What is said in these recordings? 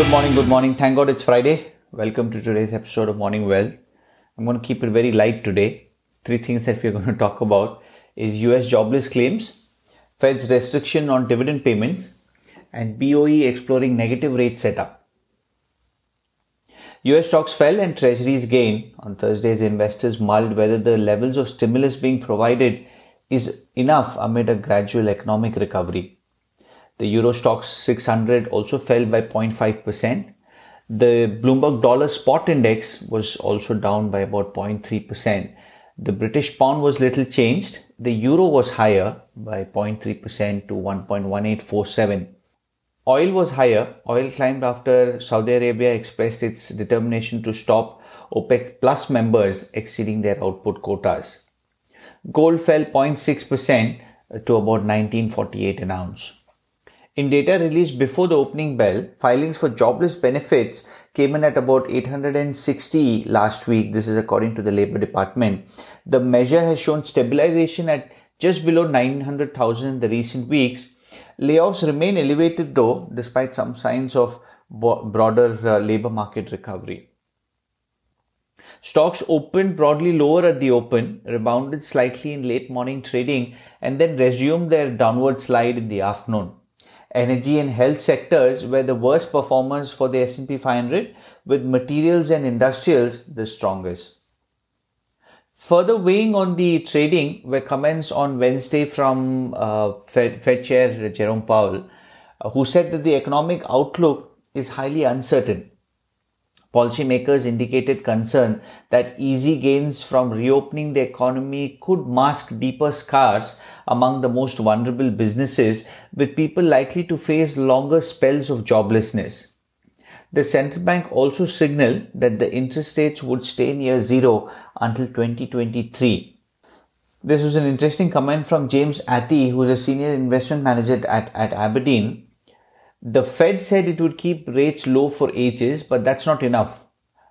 Good morning, good morning. Thank God it's Friday. Welcome to today's episode of Morning Wealth. I'm going to keep it very light today. Three things that we're going to talk about is US jobless claims, Fed's restriction on dividend payments, and BOE exploring negative rate setup. US stocks fell and treasuries gained. On Thursdays, investors mulled whether the levels of stimulus being provided is enough amid a gradual economic recovery. The Euro Stoxx 600 also fell by 0.5%. The Bloomberg Dollar Spot Index was also down by about 0.3%. The British pound was little changed. The euro was higher by 0.3% to 1.1847. Oil was higher. Oil climbed after Saudi Arabia expressed its determination to stop OPEC plus members exceeding their output quotas. Gold fell 0.6% to about 1948 an ounce. In data released before the opening bell, filings for jobless benefits came in at about 860 last week. This is according to the Labor Department. The measure has shown stabilization at just below 900,000 in the recent weeks. Layoffs remain elevated though, despite some signs of broader uh, labor market recovery. Stocks opened broadly lower at the open, rebounded slightly in late morning trading, and then resumed their downward slide in the afternoon. Energy and health sectors were the worst performers for the S&P 500 with materials and industrials the strongest. Further weighing on the trading were comments on Wednesday from uh, Fed, Fed, Chair Jerome Powell, uh, who said that the economic outlook is highly uncertain Policymakers indicated concern that easy gains from reopening the economy could mask deeper scars among the most vulnerable businesses, with people likely to face longer spells of joblessness. The central bank also signaled that the interest rates would stay near zero until 2023. This was an interesting comment from James Athey, who is a senior investment manager at, at Aberdeen, the Fed said it would keep rates low for ages, but that's not enough.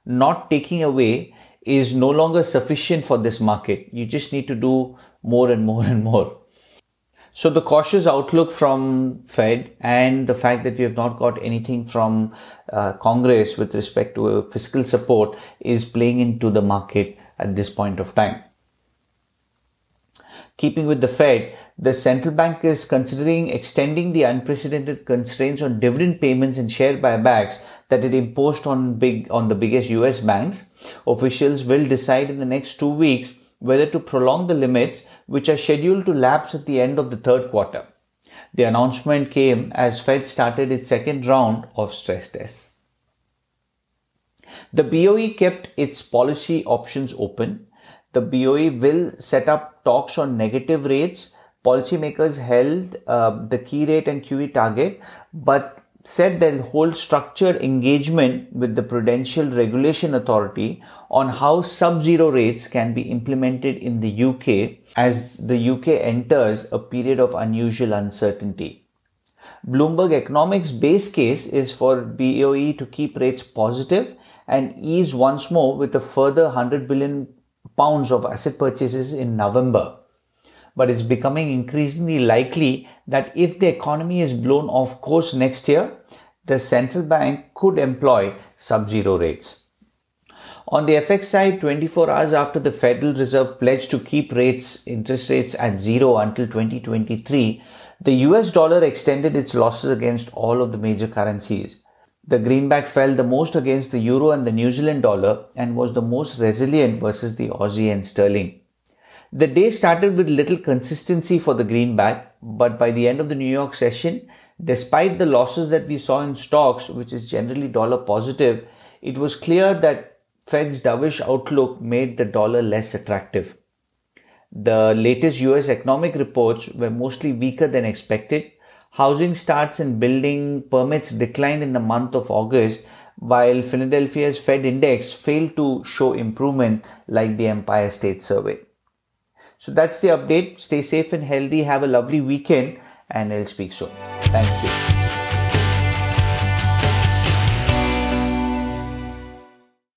Not taking away is no longer sufficient for this market. You just need to do more and more and more. So the cautious outlook from Fed and the fact that we have not got anything from uh, Congress with respect to fiscal support is playing into the market at this point of time. Keeping with the Fed, the central bank is considering extending the unprecedented constraints on dividend payments and share buybacks that it imposed on big on the biggest US banks. Officials will decide in the next two weeks whether to prolong the limits which are scheduled to lapse at the end of the third quarter. The announcement came as Fed started its second round of stress tests. The BOE kept its policy options open. The BOE will set up talks on negative rates policymakers held uh, the key rate and QE target, but said they'll hold structured engagement with the Prudential Regulation Authority on how sub-zero rates can be implemented in the UK as the UK enters a period of unusual uncertainty. Bloomberg Economics base case is for BOE to keep rates positive and ease once more with a further 100 billion pounds of asset purchases in November but it's becoming increasingly likely that if the economy is blown off course next year, the central bank could employ sub-zero rates. On the FX side, 24 hours after the Federal Reserve pledged to keep rates, interest rates at zero until 2023, the US dollar extended its losses against all of the major currencies. The greenback fell the most against the euro and the New Zealand dollar and was the most resilient versus the Aussie and sterling. The day started with little consistency for the greenback, but by the end of the New York session, despite the losses that we saw in stocks, which is generally dollar positive, it was clear that Fed's dovish outlook made the dollar less attractive. The latest US economic reports were mostly weaker than expected. Housing starts and building permits declined in the month of August, while Philadelphia's Fed index failed to show improvement like the Empire State Survey. So that's the update. Stay safe and healthy. Have a lovely weekend and I'll speak soon. Thank you.